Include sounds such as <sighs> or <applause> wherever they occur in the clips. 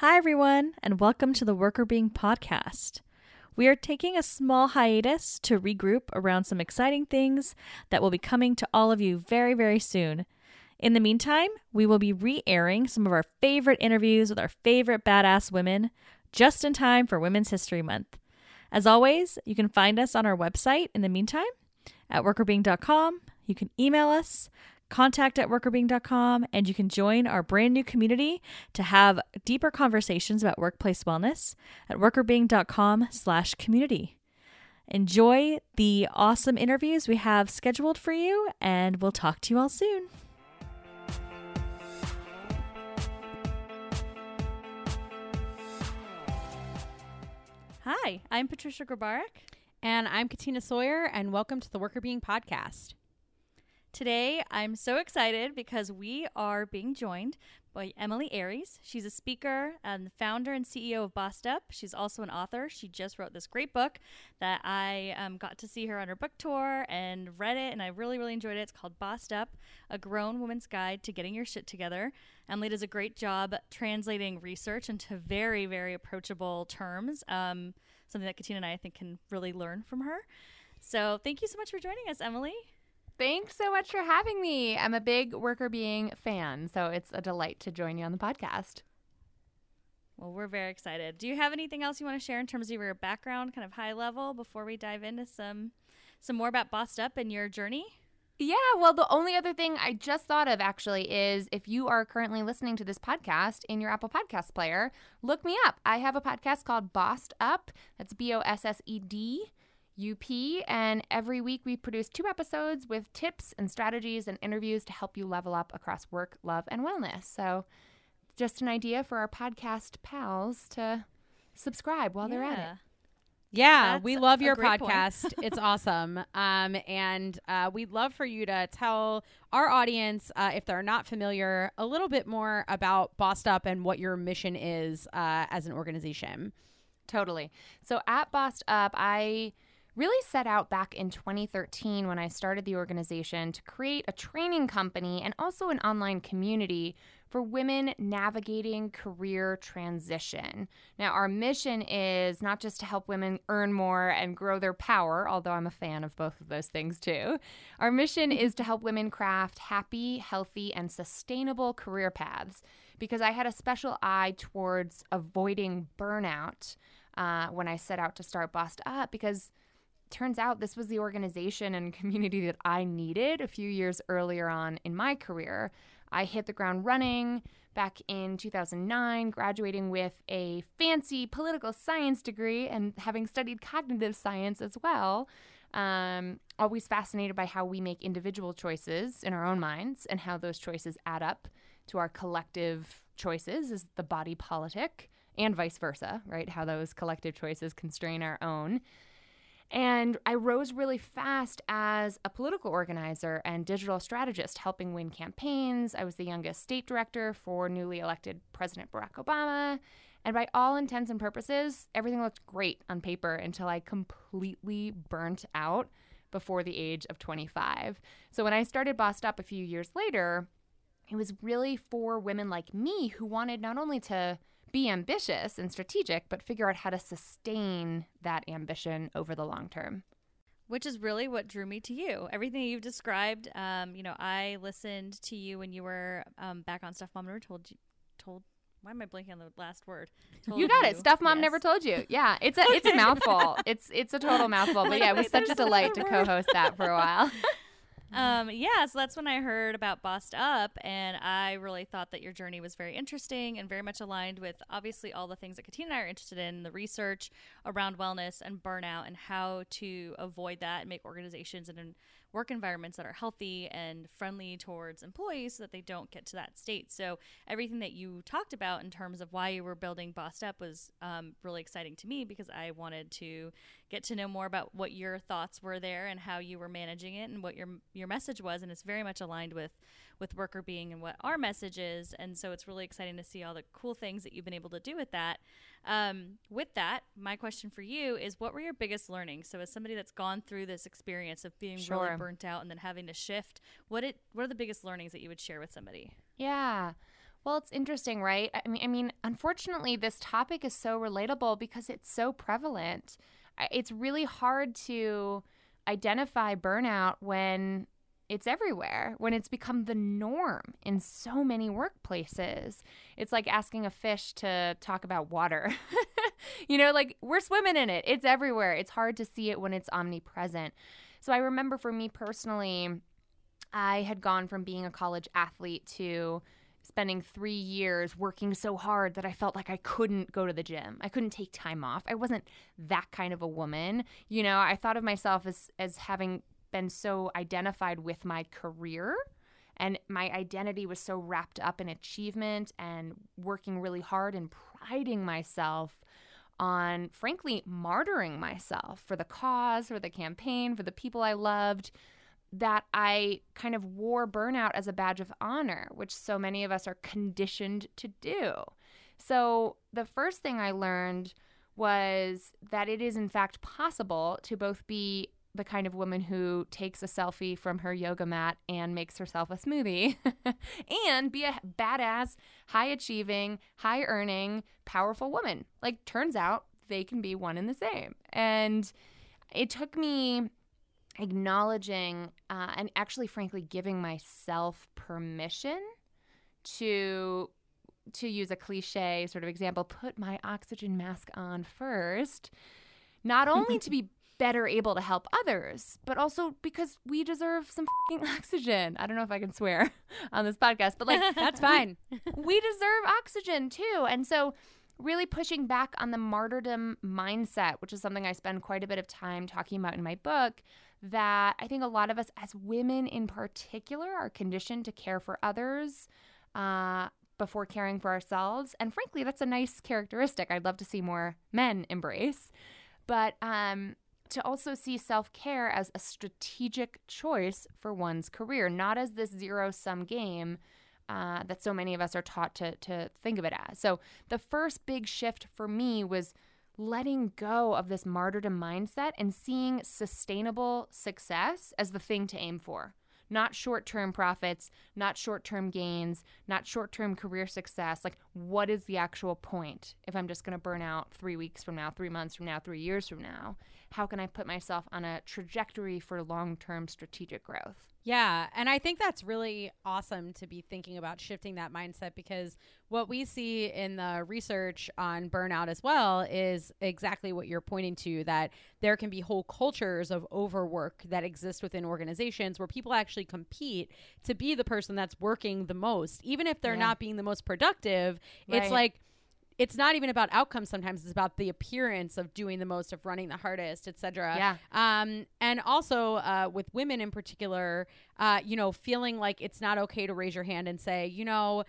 Hi, everyone, and welcome to the Workr Beeing podcast. We are taking a small hiatus to regroup around some exciting things that will be coming to all of you very, very soon. In the meantime, we will be re airing some of our favorite interviews with our favorite badass women just in time for Women's History Month. As always, you can find us on our website in the meantime at workrbeeing.com. You can email us, contact at workrbeeing.com, and you can join our brand new community to have deeper conversations about workplace wellness at workrbeeing.com slash community. Enjoy the awesome interviews we have scheduled for you, and we'll talk to you all soon. Hi, I'm Patricia Grabarek. And I'm Katina Sawyer, and welcome to the Workr Beeing Podcast. Today, I'm so excited because we are being joined by Emilie Aries. She's a speaker and founder and CEO of Bossed Up. She's also an author. She just wrote this great book that I um, got to see her on her book tour and read it, and I really, really enjoyed it. It's called Bossed Up A Grown Woman's Guide to Getting Your Shit Together. Emilie does a great job translating research into very, very approachable terms. Um, something that Katina and I, I think can really learn from her. So thank you so much for joining us, Emilie. Thanks so much for having me. I'm a big Workr Beeing fan, so it's a delight to join you on the podcast. Well, we're very excited. Do you have anything else you want to share in terms of your background, kind of high level, before we dive into some some more about Bossed Up and your journey? Yeah, well, the only other thing I just thought of actually is if you are currently listening to this podcast in your Apple Podcast player, look me up. I have a podcast called Bossed Up. That's B O S S E D UP. And every week we produce two episodes with tips and strategies and interviews to help you level up across work, love, and wellness. So, just an idea for our podcast pals to subscribe while yeah. they're at it. Yeah, That's we love your podcast. <laughs> it's awesome. Um, and uh, we'd love for you to tell our audience, uh, if they're not familiar, a little bit more about Bossed Up and what your mission is uh, as an organization. Totally. So at Bossed Up, I really set out back in 2013 when I started the organization to create a training company and also an online community for women navigating career transition. Now, our mission is not just to help women earn more and grow their power, although I'm a fan of both of those things too. Our mission is to help women craft happy, healthy, and sustainable career paths because I had a special eye towards avoiding burnout uh, when I set out to start Bossed Up because turns out this was the organization and community that I needed a few years earlier on in my career. I hit the ground running back in 2009, graduating with a fancy political science degree and having studied cognitive science as well. Um, always fascinated by how we make individual choices in our own minds and how those choices add up to our collective choices as the body politic and vice versa, right? How those collective choices constrain our own. And I rose really fast as a political organizer and digital strategist, helping win campaigns. I was the youngest state director for newly elected President Barack Obama. And by all intents and purposes, everything looked great on paper until I completely burnt out before the age of 25. So when I started Bossed Up a few years later, it was really for women like me who wanted not only to be ambitious and strategic, but figure out how to sustain that ambition over the long term. Which is really what drew me to you. Everything you've described, um, you know, I listened to you when you were um, back on Stuff Mom Never Told You. Told why am I blanking on the last word? Told you got you. it. Stuff mom yes. never told you. <laughs> Yeah, it's a it's a mouthful. It's it's a total mouthful. But yeah, it was such a delight to <laughs> co-host that for a while. <laughs> um, yeah, so that's when I heard about Bossed Up, and I really thought that your journey was very interesting and very much aligned with obviously all the things that Katina and I are interested in the research around wellness and burnout and how to avoid that and make organizations and work environments that are healthy and friendly towards employees so that they don't get to that state. So, everything that you talked about in terms of why you were building Bossed Up was um, really exciting to me because I wanted to get to know more about what your thoughts were there and how you were managing it and what your your message was and it's very much aligned with with workr beeing and what our message is and so it's really exciting to see all the cool things that you've been able to do with that um, with that my question for you is what were your biggest learnings so as somebody that's gone through this experience of being sure. really burnt out and then having to shift what it what are the biggest learnings that you would share with somebody yeah Well, it's interesting, right? I mean, I mean, unfortunately, this topic is so relatable because it's so prevalent. It's really hard to identify burnout when it's everywhere, when it's become the norm in so many workplaces. It's like asking a fish to talk about water. <laughs> you know, like we're swimming in it. It's everywhere. It's hard to see it when it's omnipresent. So I remember for me personally, I had gone from being a college athlete to spending three years working so hard that I felt like I couldn't go to the gym. I couldn't take time off. I wasn't that kind of a woman. You know, I thought of myself as as having been so identified with my career and my identity was so wrapped up in achievement and working really hard and priding myself on frankly martyring myself for the cause, for the campaign, for the people I loved that I kind of wore burnout as a badge of honor, which so many of us are conditioned to do. So, the first thing I learned was that it is, in fact, possible to both be the kind of woman who takes a selfie from her yoga mat and makes herself a smoothie <laughs> and be a badass, high achieving, high earning, powerful woman. Like, turns out they can be one and the same. And it took me acknowledging uh, and actually frankly giving myself permission to to use a cliche sort of example put my oxygen mask on first not <laughs> only to be better able to help others but also because we deserve some fucking <laughs> oxygen. I don't know if i can swear <laughs> on this podcast but like that's fine. we deserve oxygen too. And so really pushing back on the martyrdom mindset which is something i spend quite a bit of time talking about in my book that I think a lot of us, as women in particular, are conditioned to care for others uh, before caring for ourselves. And frankly, that's a nice characteristic I'd love to see more men embrace. But um, to also see self care as a strategic choice for one's career, not as this zero sum game. Uh, that so many of us are taught to to think of it as. So the first big shift for me was letting go of this martyrdom mindset and seeing sustainable success as the thing to aim for. Not short term profits, not short term gains, not short term career success. Like, what is the actual point if I'm just going to burn out three weeks from now, three months from now, three years from now? How can I put myself on a trajectory for long term strategic growth? Yeah. And I think that's really awesome to be thinking about shifting that mindset because what we see in the research on burnout as well is exactly what you're pointing to that there can be whole cultures of overwork that exist within organizations where people actually compete to be the person that's working the most. Even if they're yeah. not being the most productive, right. it's like, it's not even about outcomes sometimes it's about the appearance of doing the most of running the hardest etc yeah um and also uh, with women in particular uh, you know feeling like it's not okay to raise your hand and say you know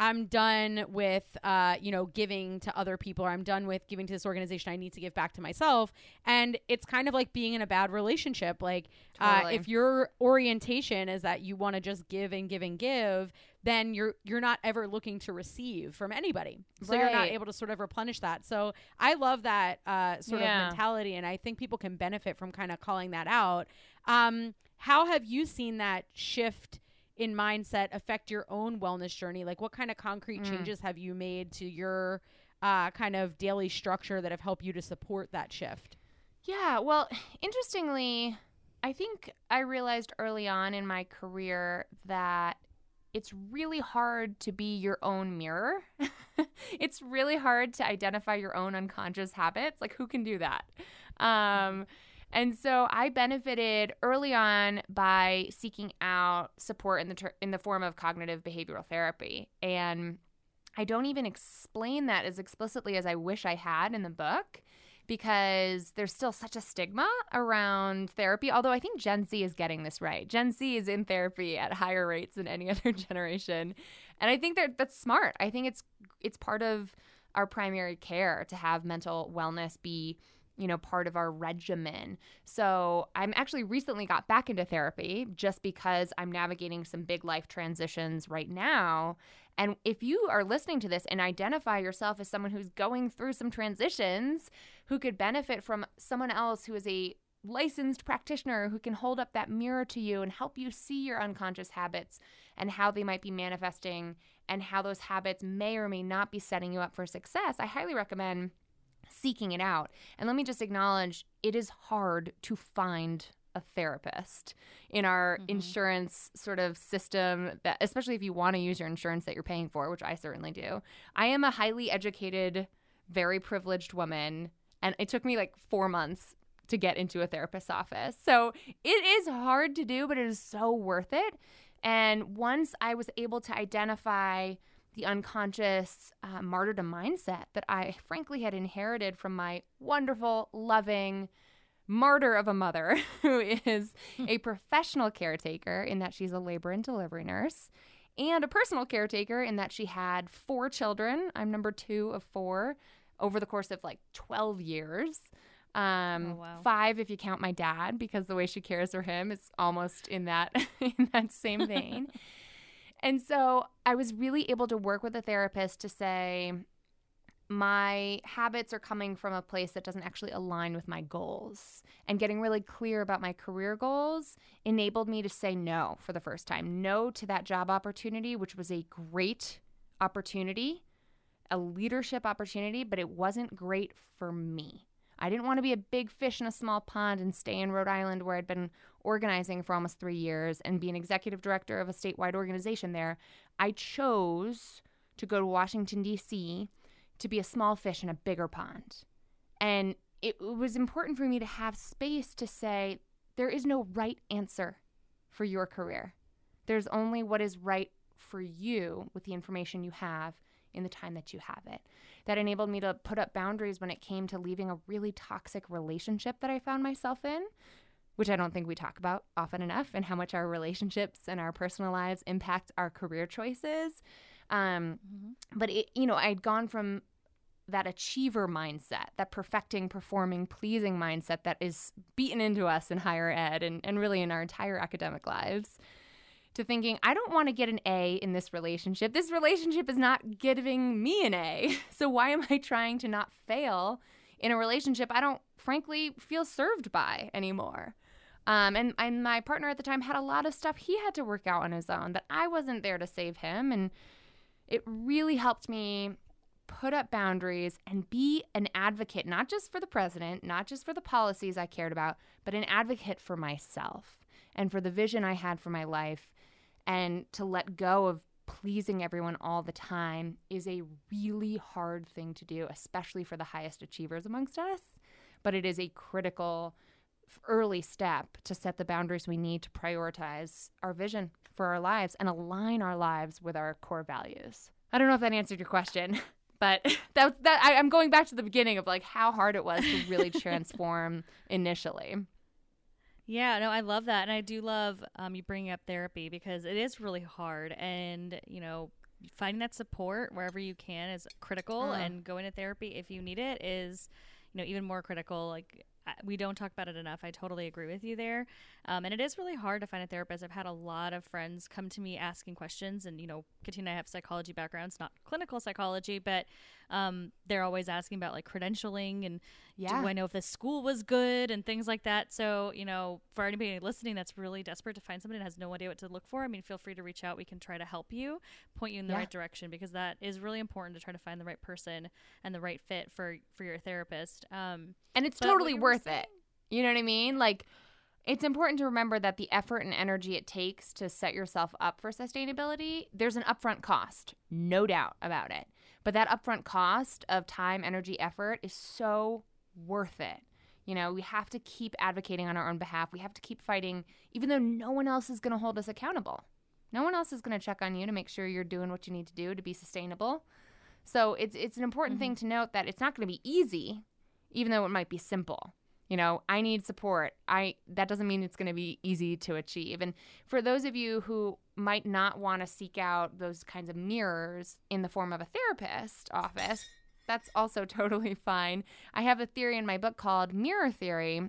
I'm done with, uh, you know, giving to other people, or I'm done with giving to this organization. I need to give back to myself. And it's kind of like being in a bad relationship. Like, uh, totally. uh, if your orientation is that you want to just give and give and give, then you're you're not ever looking to receive from anybody. So right. you're not able to sort of replenish that. So I love that uh, sort yeah. of mentality, and I think people can benefit from kind of calling that out. Um, how have you seen that shift? in mindset affect your own wellness journey? Like, what kind of concrete mm. changes have you made to your uh, kind of daily structure that have helped you to support that shift? Yeah, well, <sighs> interestingly, I think I realized early on in my career that it's really hard to be your own mirror. <laughs> it's really hard to identify your own unconscious habits. Like, who can do that? Um, and so I benefited early on by seeking out support in the ter- in the form of cognitive behavioral therapy. And I don't even explain that as explicitly as I wish I had in the book because there's still such a stigma around therapy. Although I think Gen Z is getting this right. Gen Z is in therapy at higher rates than any <laughs> other generation. And I think that that's smart. I think it's it's part of our primary care to have mental wellness be you know, part of our regimen. So I'm actually recently got back into therapy just because I'm navigating some big life transitions right now. And if you are listening to this and identify yourself as someone who's going through some transitions, who could benefit from someone else who is a licensed practitioner who can hold up that mirror to you and help you see your unconscious habits and how they might be manifesting and how those habits may or may not be setting you up for success, I highly recommend seeking it out. And let me just acknowledge it is hard to find a therapist in our mm-hmm. insurance sort of system that especially if you want to use your insurance that you're paying for, which I certainly do. I am a highly educated, very privileged woman and it took me like 4 months to get into a therapist's office. So, it is hard to do, but it is so worth it. And once I was able to identify the unconscious uh, martyrdom mindset that I frankly had inherited from my wonderful, loving, martyr of a mother <laughs> who is a professional caretaker in that she's a labor and delivery nurse and a personal caretaker in that she had four children. I'm number two of four over the course of like 12 years. Um, oh, wow. five if you count my dad, because the way she cares for him is almost in that <laughs> in that same vein. <laughs> and so I was really able to work with a therapist to say, my habits are coming from a place that doesn't actually align with my goals. And getting really clear about my career goals enabled me to say no for the first time. No to that job opportunity, which was a great opportunity, a leadership opportunity, but it wasn't great for me. I didn't want to be a big fish in a small pond and stay in Rhode Island where I'd been organizing for almost three years and be an executive director of a statewide organization there. I chose to go to Washington, D.C to be a small fish in a bigger pond. And it was important for me to have space to say, there is no right answer for your career. There's only what is right for you with the information you have in the time that you have it. That enabled me to put up boundaries when it came to leaving a really toxic relationship that I found myself in, which I don't think we talk about often enough, and how much our relationships and our personal lives impact our career choices. Um, mm-hmm. But it, you know, I'd gone from that achiever mindset, that perfecting, performing, pleasing mindset that is beaten into us in higher ed and, and really in our entire academic lives, to thinking, I don't want to get an A in this relationship. This relationship is not giving me an A. <laughs> So why am I trying to not fail in a relationship I don't frankly feel served by anymore? Um, and, and my partner at the time had a lot of stuff he had to work out on his own that I wasn't there to save him. And it really helped me put up boundaries and be an advocate, not just for the president, not just for the policies I cared about, but an advocate for myself and for the vision I had for my life. And to let go of pleasing everyone all the time is a really hard thing to do, especially for the highest achievers amongst us. But it is a critical early step to set the boundaries we need to prioritize our vision for our lives and align our lives with our core values. I don't know if that answered your question. <laughs> But <laughs> that that I, I'm going back to the beginning of like how hard it was to really <laughs> transform initially. Yeah, no, I love that, and I do love um, you bringing up therapy because it is really hard, and you know, finding that support wherever you can is critical, uh. and going to therapy if you need it is, you know, even more critical. Like we don't talk about it enough. I totally agree with you there. Um, and it is really hard to find a therapist. I've had a lot of friends come to me asking questions, and you know, Katina and I have psychology backgrounds, not clinical psychology, but um, they're always asking about like credentialing and yeah. do I know if this school was good and things like that. So, you know, for anybody listening that's really desperate to find somebody and has no idea what to look for, I mean, feel free to reach out. We can try to help you, point you in the yeah. right direction because that is really important to try to find the right person and the right fit for for your therapist. Um, and it's totally worth it. You know what I mean? Like it's important to remember that the effort and energy it takes to set yourself up for sustainability, there's an upfront cost, no doubt about it. But that upfront cost of time, energy, effort is so worth it. You know, we have to keep advocating on our own behalf. We have to keep fighting, even though no one else is going to hold us accountable. No one else is going to check on you to make sure you're doing what you need to do to be sustainable. So it's it's an important mm-hmm. thing to note that it's not going to be easy, even though it might be simple you know i need support. I that doesn't mean it's going to be easy to achieve. And for those of you who might not want to seek out those kinds of mirrors in the form of a therapist office that's also <laughs> totally fine. I have a theory in my book called mirror theory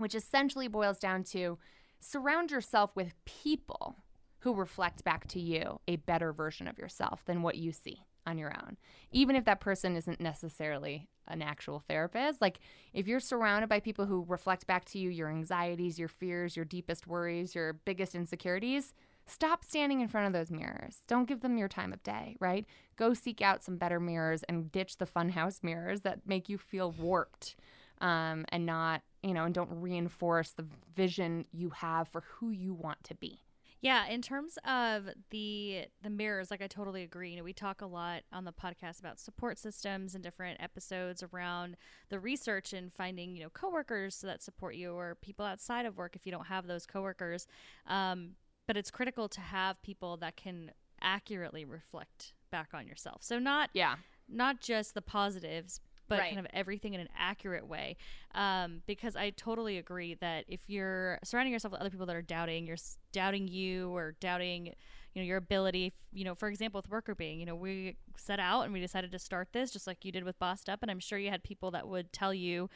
which essentially boils down to surround yourself with people who reflect back to you a better version of yourself than what you see on your own, even if that person isn't necessarily an actual therapist. Like, if you're surrounded by people who reflect back to you your anxieties, your fears, your deepest worries, your biggest insecurities, stop standing in front of those mirrors. Don't give them your time of day, right? Go seek out some better mirrors and ditch the funhouse <laughs> mirrors that make you feel warped um, and not, you know, and don't reinforce the vision you have for who you want to be. Yeah, in terms of the the mirrors, like I totally agree. You know, we talk a lot on the podcast about support systems and different episodes around the research and finding, you know, coworkers that support you or people outside of work if you don't have those coworkers. Um, but it's critical to have people that can accurately reflect back on yourself. So not yeah, not just the positives, but right. kind of everything in an accurate way. Um, because I totally agree that if you're surrounding yourself with other people that are doubting, you're doubting you or doubting, you know, your ability. You know, for example, with workr beeing, you know, we set out and we decided to start this just like you did with Bossed Up, and I'm sure you had people that would tell you.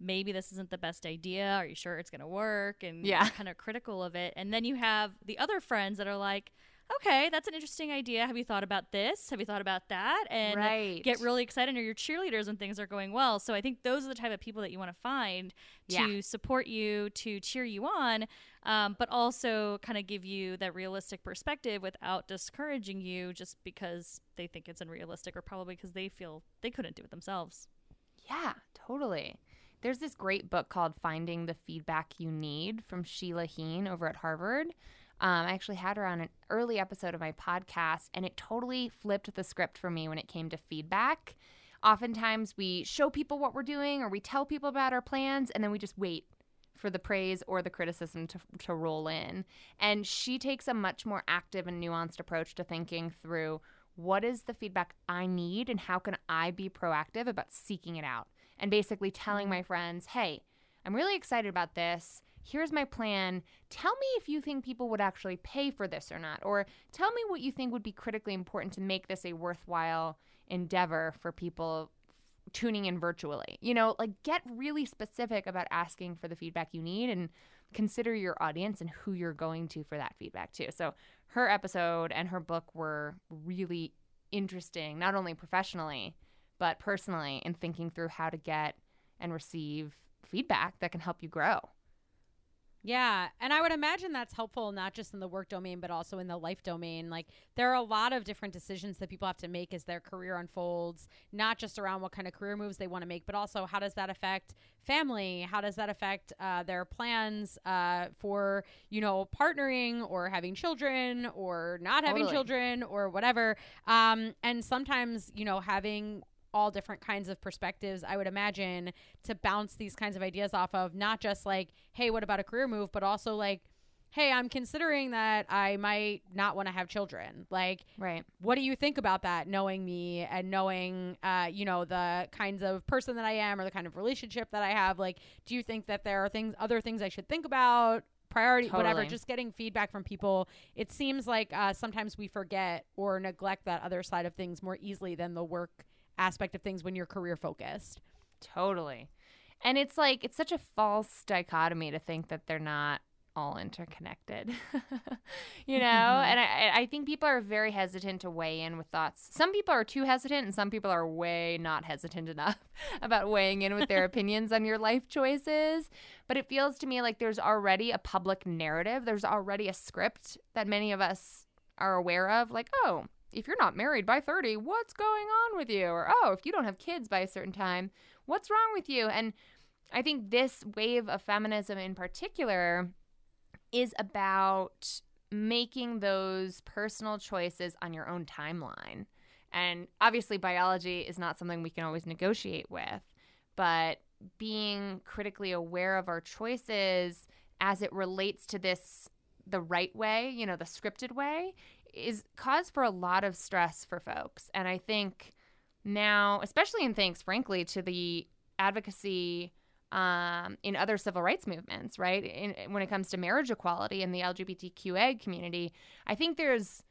Maybe this isn't the best idea. Are you sure it's going to work? And yeah, kind of critical of it. And then you have the other friends that are like, okay, that's an interesting idea. Have you thought about this? Have you thought about that? And right. get really excited. Or your cheerleaders when things are going well. So I think those are the type of people that you want to find to yeah. support you, to cheer you on, um, but also kind of give you that realistic perspective without discouraging you just because they think it's unrealistic or probably because they feel they couldn't do it themselves. Yeah, totally. There's this great book called Finding the Feedback You Need from Sheila Heen over at Harvard. Um, I actually had her on an early episode of my podcast, and it totally flipped the script for me when it came to feedback. Oftentimes, we show people what we're doing or we tell people about our plans, and then we just wait for the praise or the criticism to, to roll in. And she takes a much more active and nuanced approach to thinking through what is the feedback I need and how can I be proactive about seeking it out and basically telling my friends, hey, I'm really excited about this here's my plan. Tell me if you think people would actually pay for this or not. Or tell me what you think would be critically important to make this a worthwhile endeavor for people tuning in virtually. You know, like get really specific about asking for the feedback you need and consider your audience and who you're going to for that feedback too. So her episode and her book were really interesting, not only professionally, but personally in thinking through how to get and receive feedback that can help you grow. Yeah, and I would imagine that's helpful not just in the work domain but also in the life domain. Like there are a lot of different decisions that people have to make as their career unfolds, not just around what kind of career moves they want to make, but also how does that affect family? How does that affect uh, their plans uh, for you know partnering or having children or not totally. having children or whatever? Um, and sometimes you know having all different kinds of perspectives, I would imagine, to bounce these kinds of ideas off of, not just like, hey, what about a career move, but also like, hey, I'm considering that I might not want to have children. Like, right. What do you think about that, knowing me and knowing, uh, you know, the kinds of person that I am or the kind of relationship that I have? Like, do you think that there are things, other things I should think about? Priority, totally. whatever, just getting feedback from people. It seems like uh, sometimes we forget or neglect that other side of things more easily than the work aspect of things when you're career focused. Totally. And it's like, it's such a false dichotomy to think that they're not all interconnected, <laughs> you know? Mm-hmm. And I, I think people are very hesitant to weigh in with thoughts. Some people are too hesitant, and some people are way not hesitant enough <laughs> about weighing in with their <laughs> opinions on your life choices. But it feels to me like there's already a public narrative, there's already a script that many of us are aware of. Like, oh, if you're not married by 30, what's going on with you? Or, oh, if you don't have kids by a certain time, what's wrong with you? And I think this wave of feminism in particular is about making those personal choices on your own timeline. And obviously, biology is not something we can always negotiate with, but being critically aware of our choices as it relates to this the right way, you know, the scripted way, is cause for a lot of stress for folks. And I think now, especially in thanks, frankly, to the advocacy um, in other civil rights movements, right? In, when it comes to marriage equality in the LGBTQA community, I think there's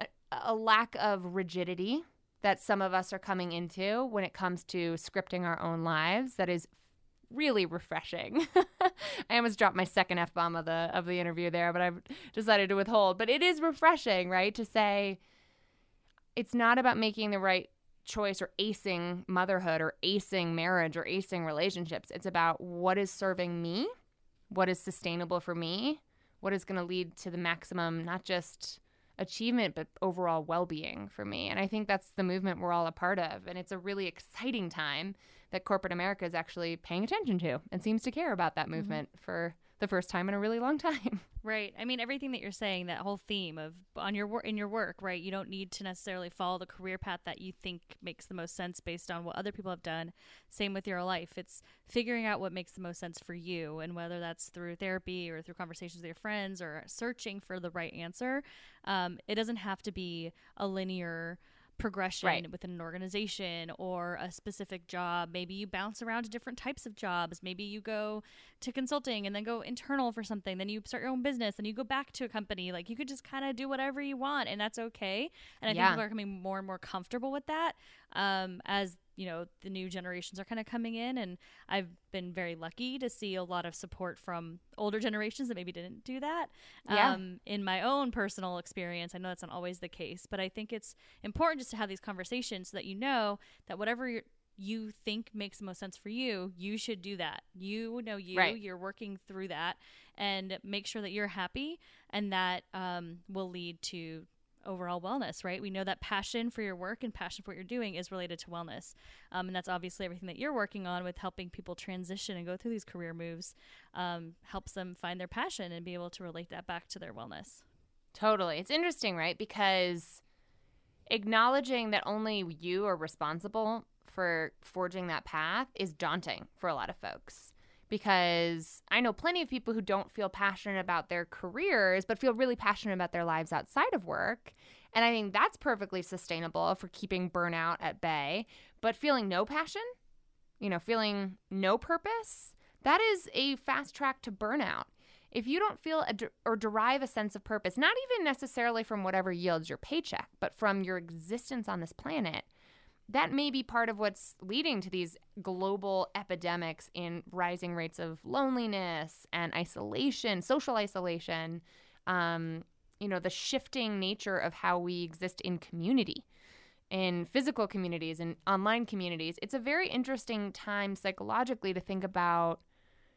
a, a lack of rigidity that some of us are coming into when it comes to scripting our own lives that is really refreshing. <laughs> I almost dropped my second f bomb of the of the interview there, but I've decided to withhold. But it is refreshing, right, to say it's not about making the right choice or acing motherhood or acing marriage or acing relationships. It's about what is serving me, what is sustainable for me, what is going to lead to the maximum, not just achievement, but overall well being for me. And I think that's the movement we're all a part of. And it's a really exciting time that corporate America is actually paying attention to and seems to care about that mm-hmm. movement mm-hmm. for the first time in a really long <laughs> time. Right. I mean, everything that you're saying, that whole theme of on your in your work, right? You don't need to necessarily follow the career path that you think makes the most sense based on what other people have done. Same with your life. It's figuring out what makes the most sense for you, and whether that's through therapy or through conversations with your friends or searching for the right answer. Um, it doesn't have to be a linear progression right. within an organization or a specific job. Maybe you bounce around to different types of jobs. Maybe you go to consulting and then go internal for something. Then you start your own business and you go back to a company. Like you could just kind of do whatever you want and that's okay. And I yeah. think people are becoming more and more comfortable with that um, as you know the new generations are kind of coming in and i've been very lucky to see a lot of support from older generations that maybe didn't do that yeah. um, in my own personal experience i know that's not always the case but i think it's important just to have these conversations so that you know that whatever you think makes the most sense for you, you should do that. You know you, right. you're working through that, and make sure that you're happy, and that um, will lead to overall wellness, right? We know that passion for your work and passion for what you're doing is related to wellness. Um, and that's obviously everything that you're working on with helping people transition and go through these career moves um, helps them find their passion and be able to relate that back to their wellness. Totally. It's interesting, right? Because acknowledging that only you are responsible for forging that path is daunting for a lot of folks because I know plenty of people who don't feel passionate about their careers, but feel really passionate about their lives outside of work. And I think that's perfectly sustainable for keeping burnout at bay. But feeling no passion, you know, feeling no purpose, that is a fast track to burnout. If you don't feel a, or derive a sense of purpose, not even necessarily from whatever yields your paycheck, but from your existence on this planet, that may be part of what's leading to these global epidemics in rising rates of loneliness and isolation, social isolation, um, you know, the shifting nature of how we exist in community, in physical communities and online communities. It's a very interesting time psychologically to think about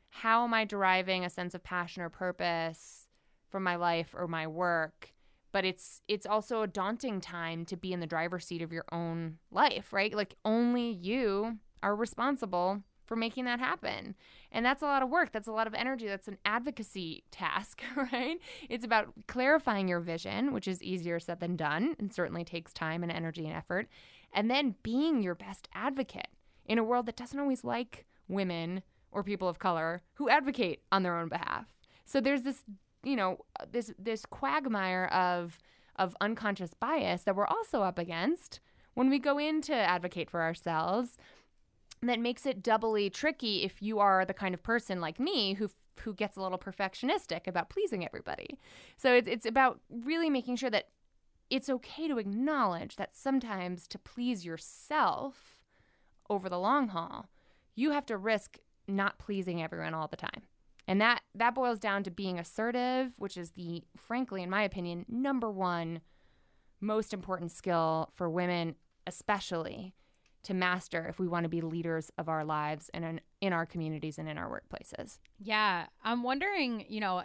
how am I deriving a sense of passion or purpose from my life or my work but it's it's also a daunting time to be in the driver's seat of your own life, right? Like only you are responsible for making that happen. And that's a lot of work. That's a lot of energy. That's an advocacy task, <laughs> right? It's about clarifying your vision, which is easier said than done and certainly takes time and energy and effort. And then being your best advocate in a world that doesn't always like women or people of color who advocate on their own behalf. So there's this you know this this quagmire of of unconscious bias that we're also up against when we go in to advocate for ourselves that makes it doubly tricky if you are the kind of person like me who who gets a little perfectionistic about pleasing everybody. So it's it's about really making sure that it's okay to acknowledge that sometimes to please yourself over the long haul, you have to risk not pleasing everyone all the time. And that that boils down to being assertive, which is the frankly in my opinion number 1 most important skill for women especially to master if we want to be leaders of our lives and in, in our communities and in our workplaces. Yeah, I'm wondering, you know,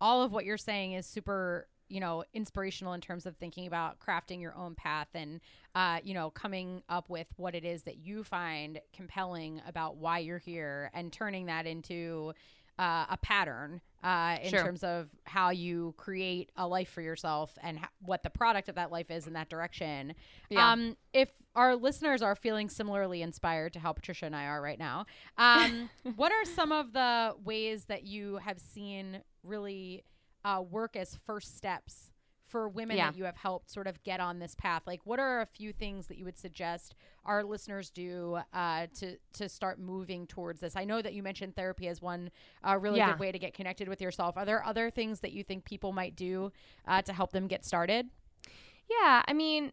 all of what you're saying is super you know inspirational in terms of thinking about crafting your own path and uh, you know coming up with what it is that you find compelling about why you're here and turning that into uh, a pattern uh, in sure. terms of how you create a life for yourself and ha- what the product of that life is in that direction. Yeah. Um, if our listeners are feeling similarly inspired to how Patricia and I are right now, um, <laughs> what are some of the ways that you have seen really uh, work as first steps for women yeah. that you have helped sort of get on this path? Like, what are a few things that you would suggest our listeners do uh, to to start moving towards this? I know that you mentioned therapy as one uh, really yeah. good way to get connected with yourself. Are there other things that you think people might do uh, to help them get started? Yeah, I mean,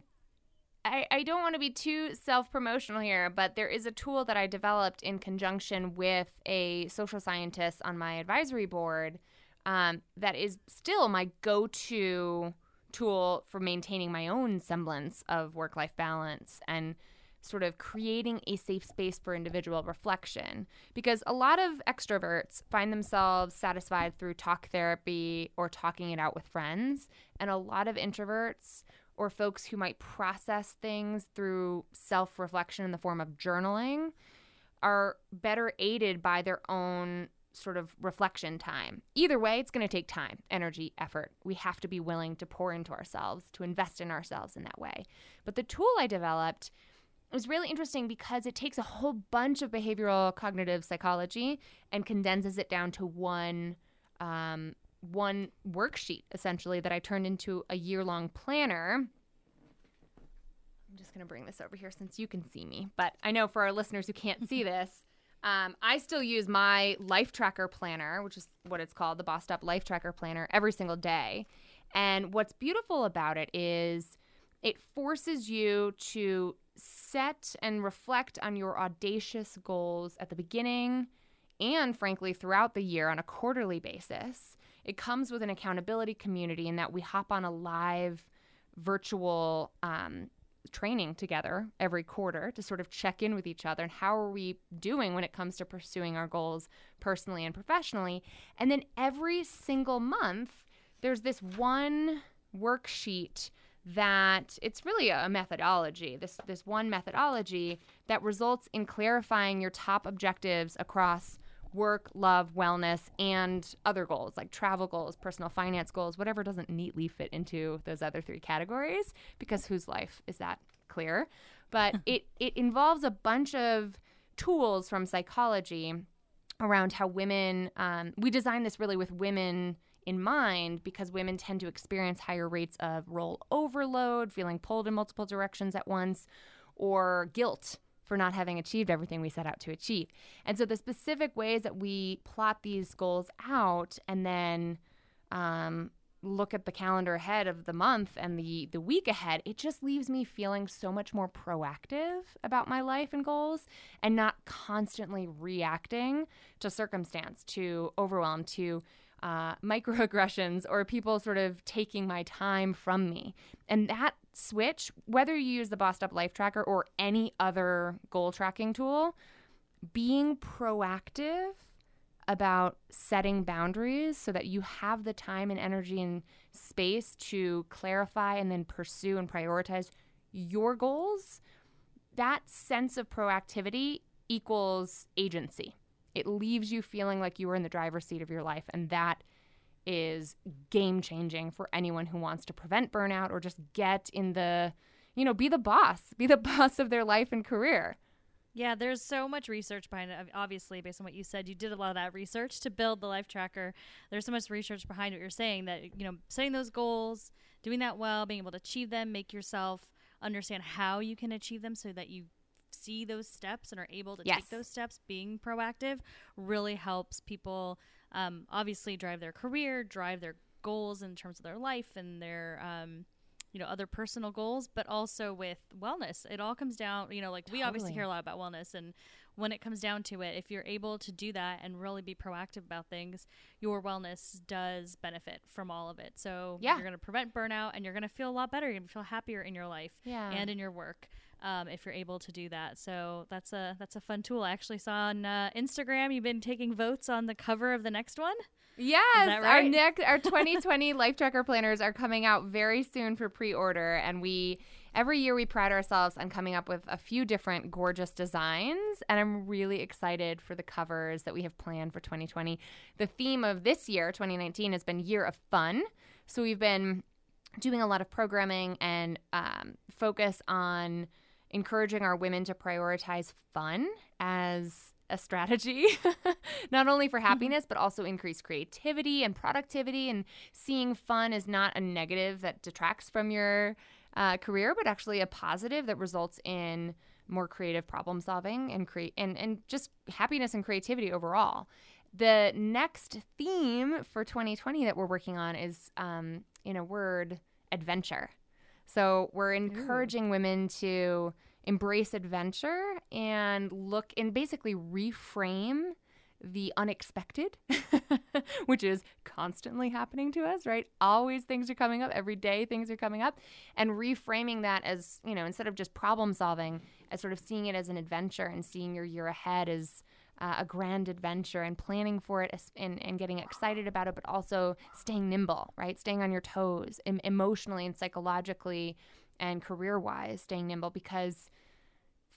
I, I don't want to be too self promotional here, but there is a tool that I developed in conjunction with a social scientist on my advisory board um, that is still my go to tool for maintaining my own semblance of work life balance and sort of creating a safe space for individual reflection. Because a lot of extroverts find themselves satisfied through talk therapy or talking it out with friends. And a lot of introverts or folks who might process things through self reflection in the form of journaling are better aided by their own sort of reflection time. Either way, it's going to take time, energy, effort. We have to be willing to pour into ourselves, to invest in ourselves in that way. But the tool I developed was really interesting because it takes a whole bunch of behavioral cognitive psychology and condenses it down to one um, one worksheet essentially that I turned into a year long planner. I'm just going to bring this over here since you can see me, but I know for our listeners who can't see <laughs> this, um, I still use my life tracker planner, which is what it's called, the Bossed Up Life Tracker Planner, every single day. And what's beautiful about it is it forces you to set and reflect on your audacious goals at the beginning and, frankly, throughout the year on a quarterly basis. It comes with an accountability community in that we hop on a live virtual um, training together every quarter to sort of check in with each other and how are we doing when it comes to pursuing our goals personally and professionally. And then every single month, there's this one worksheet that it's really a methodology this this one methodology that results in clarifying your top objectives across work, love, wellness, and other goals like travel goals, personal finance goals, whatever doesn't neatly fit into those other three categories, because whose life is that clear? But <laughs> it, it involves a bunch of tools from psychology around how women, um, we design this really with women in mind because women tend to experience higher rates of role overload, feeling pulled in multiple directions at once, or guilt for not having achieved everything we set out to achieve. And so the specific ways that we plot these goals out and then um, look at the calendar ahead of the month and the the week ahead it just leaves me feeling so much more proactive about my life and goals and not constantly reacting to circumstance to overwhelm to uh, <laughs> microaggressions or people sort of taking my time from me. And that switch, whether you use the Bossed Up Life Tracker or any other goal tracking tool, being proactive about setting boundaries so that you have the time and energy and space to clarify and then pursue and prioritize your goals, that sense of proactivity equals agency. It leaves you feeling like you are in the driver's seat of your life. And that is game changing for anyone who wants to prevent burnout or just get in the, you know, be the boss, be the <laughs> boss of their life and career. Yeah, there's so much research behind it. Obviously, based on what you said, you did a lot of that research to build the life tracker. There's so much research behind what you're saying that, you know, setting those goals, doing that well, being able to achieve them, make yourself understand how you can achieve them so that you see those steps and are able to yes. take those steps, being proactive really helps people um, obviously drive their career, drive their goals in terms of their life and their um, you know other personal goals but also with wellness it all comes down you know like totally. we obviously hear a lot about wellness and when it comes down to it if you're able to do that and really be proactive about things your wellness does benefit from all of it so yeah. you're going to prevent burnout and you're going to feel a lot better you're going to feel happier in your life yeah. and in your work um, if you're able to do that. So that's a that's a fun tool. I actually saw on uh, Instagram you've been taking votes on the cover of the next one. Yes, right? our next our <laughs> 2020 Life Tracker planners are coming out very soon for pre-order, and we every year we pride ourselves on coming up with a few different gorgeous designs, and I'm really excited for the covers that we have planned for 2020. The theme of this year, 2019, has been Year of Fun, so we've been doing a lot of programming and um, focus on encouraging our women to prioritize fun as a strategy, <laughs> not only for mm-hmm. happiness, but also increase creativity and productivity, and seeing fun as not a negative that detracts from your uh, career, but actually a positive that results in more creative problem solving and create and, and just happiness and creativity overall. The next theme for 2020 that we're working on is, um, in a word, adventure. So we're encouraging Ooh. women to embrace adventure and look and basically reframe the unexpected, <laughs> which is constantly happening to us, right? Always things are coming up, every day things are coming up, and reframing that as, you know, instead of just problem solving, as sort of seeing it as an adventure and seeing your year ahead as uh, a grand adventure and planning for it and, and getting excited about it, but also staying nimble, right? Staying on your toes em- emotionally and psychologically and career wise, staying nimble because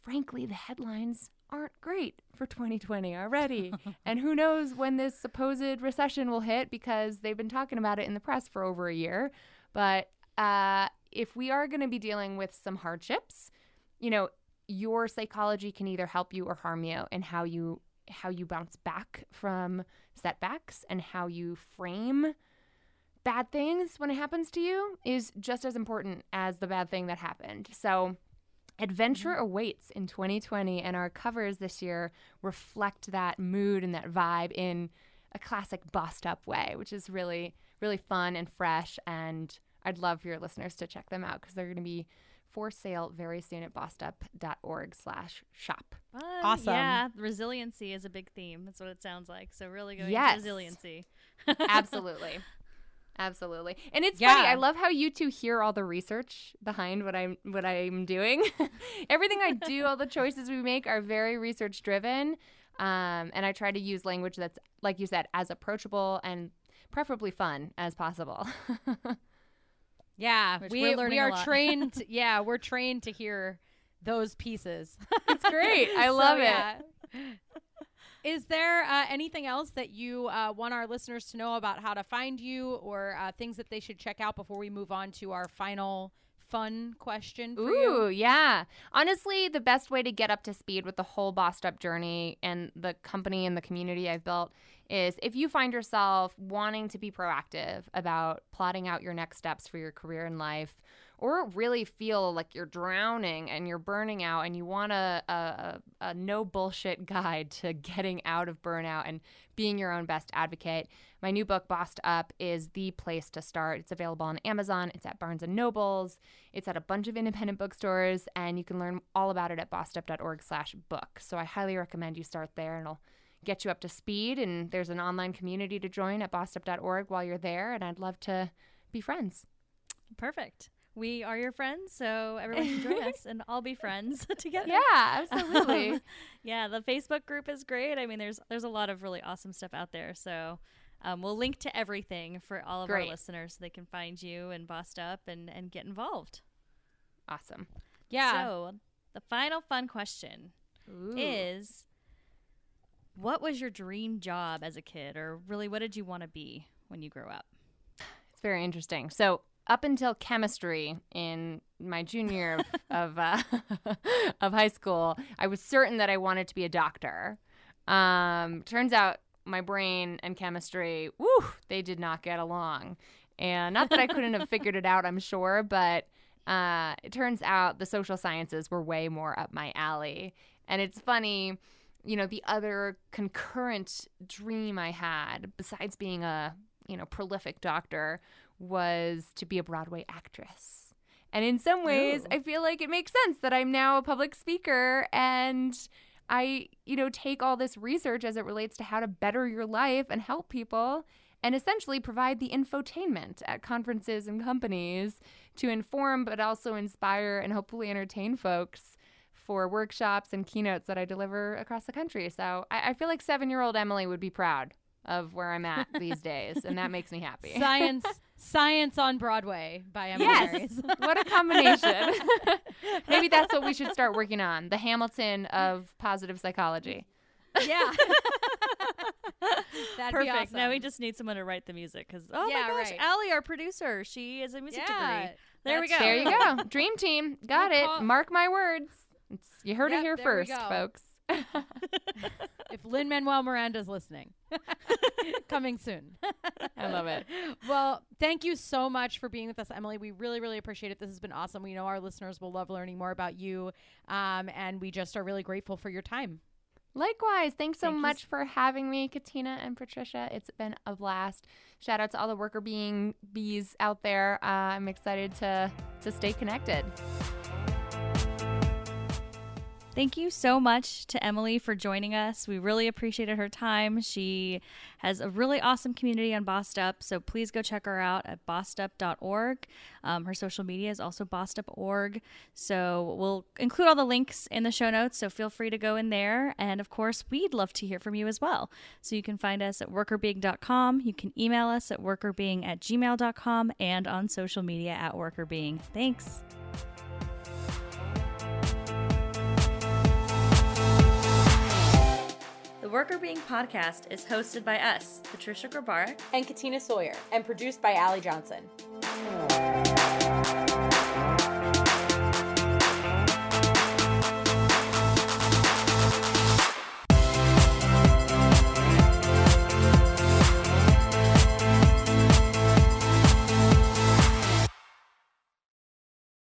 frankly, the headlines aren't great for 2020 already. <laughs> and who knows when this supposed recession will hit because they've been talking about it in the press for over a year. But uh, if we are going to be dealing with some hardships, you know, your psychology can either help you or harm you and how you how you bounce back from setbacks and how you frame bad things when it happens to you is just as important as the bad thing that happened. So Adventure mm-hmm. awaits in 2020, and our covers this year reflect that mood and that vibe in a classic bossed up way, which is really, really fun and fresh. And I'd love for your listeners to check them out because they're going to be for sale very soon at bossedup.org slash shop. awesome. Yeah, resiliency is a big theme. That's what it sounds like. So really going yes. resiliency. <laughs> Absolutely. Absolutely. And it's yeah. funny. I love how you two hear all the research behind what I'm what I'm doing. <laughs> Everything I do, all the choices we make are very research driven. Um, and I try to use language that's like you said as approachable and preferably fun as possible. <laughs> yeah, Which we we are trained <laughs> yeah, we're trained to hear those pieces. it's great. <laughs> I love so, it. Yeah. <laughs> Is there uh, anything else that you uh, want our listeners to know about how to find you or uh, things that they should check out before we move on to our final fun question Ooh, you? yeah. Honestly, the best way to get up to speed with the whole Bossed Up journey and the company and the community I've built is if you find yourself wanting to be proactive about plotting out your next steps for your career and life or really feel like you're drowning and you're burning out and you want a, a, a no bullshit <laughs> guide to getting out of burnout and being your own best advocate, my new book, Bossed Up, is the place to start. It's available on Amazon, it's at Barnes and Nobles, it's at a bunch of independent bookstores, and you can learn all about it at bossedup.org slash book. So I highly recommend you start there and it'll get you up to speed. And there's an online community to join at bossedup.org while you're there, and I'd love to be friends. Perfect we are your friends, so everyone can join us <laughs> and all be friends <laughs> together. Yeah, absolutely. <laughs> yeah, the Facebook group is great. I mean, there's there's a lot of really awesome stuff out there. So um, we'll link to everything for all of great. our listeners so they can find you and Bossed Up and and get involved. Awesome. Yeah. So the final fun question Ooh. is what was your dream job as a kid or really what did you want to be when you grew up? It's very interesting. So up until chemistry in my junior year of <laughs> of, uh, <laughs> of, high school, I was certain that I wanted to be a doctor. Um, turns out my brain and chemistry, woo, they did not get along. And not that I couldn't have figured it out, I'm sure, but uh, it turns out the social sciences were way more up my alley. And it's funny, you know, the other concurrent dream I had, besides being a you know prolific doctor, was to be a Broadway actress. And in some ways, Ooh. I feel like it makes sense that I'm now a public speaker and I, you know, take all this research as it relates to how to better your life and help people and essentially provide the infotainment at conferences and companies to inform but also inspire and hopefully entertain folks for workshops and keynotes that I deliver across the country. So I, I feel like seven year old Emilie would be proud of where I'm at these <laughs> days, and that makes me happy. Science, science on Broadway by Emilie yes, <laughs> what a combination! <laughs> Maybe that's what we should start working on: the Hamilton of positive psychology. Yeah. That'd Perfect. Awesome. Now we just need someone to write the music because oh yeah, my gosh, right. Allie, our producer, she is a music yeah, degree. There we go. There you go. Dream team. Got it. Mark my words. It's, you heard yep, it here first, folks. <laughs> <laughs> if Lin Manuel Miranda's listening, <laughs> coming soon. I love it. Well, thank you so much for being with us, Emilie. We really, really appreciate it. This has been awesome. We know our listeners will love learning more about you, um, and we just are really grateful for your time. Likewise. Thanks so Thank much for having me, Katina and Patricia. It's been a blast. Shout out to all the Workr Beeing bees out there. Uh, I'm excited to to stay connected. Thank you so much to Emilie for joining us. We really appreciated her time. She has a really awesome community on Bossed Up, so please go check her out at bossedup.org. Um, her social media is also bossedup.org. So we'll include all the links in the show notes, so feel free to go in there. And of course, we'd love to hear from you as well. So you can find us at workrbeeing.com. You can email us at workrbeeing at gmail.com and on social media at workerbeing. Thanks. Workr Beeing podcast is hosted by us, Patricia Grabarek and Katina Sawyer, and produced by Allie Johnson.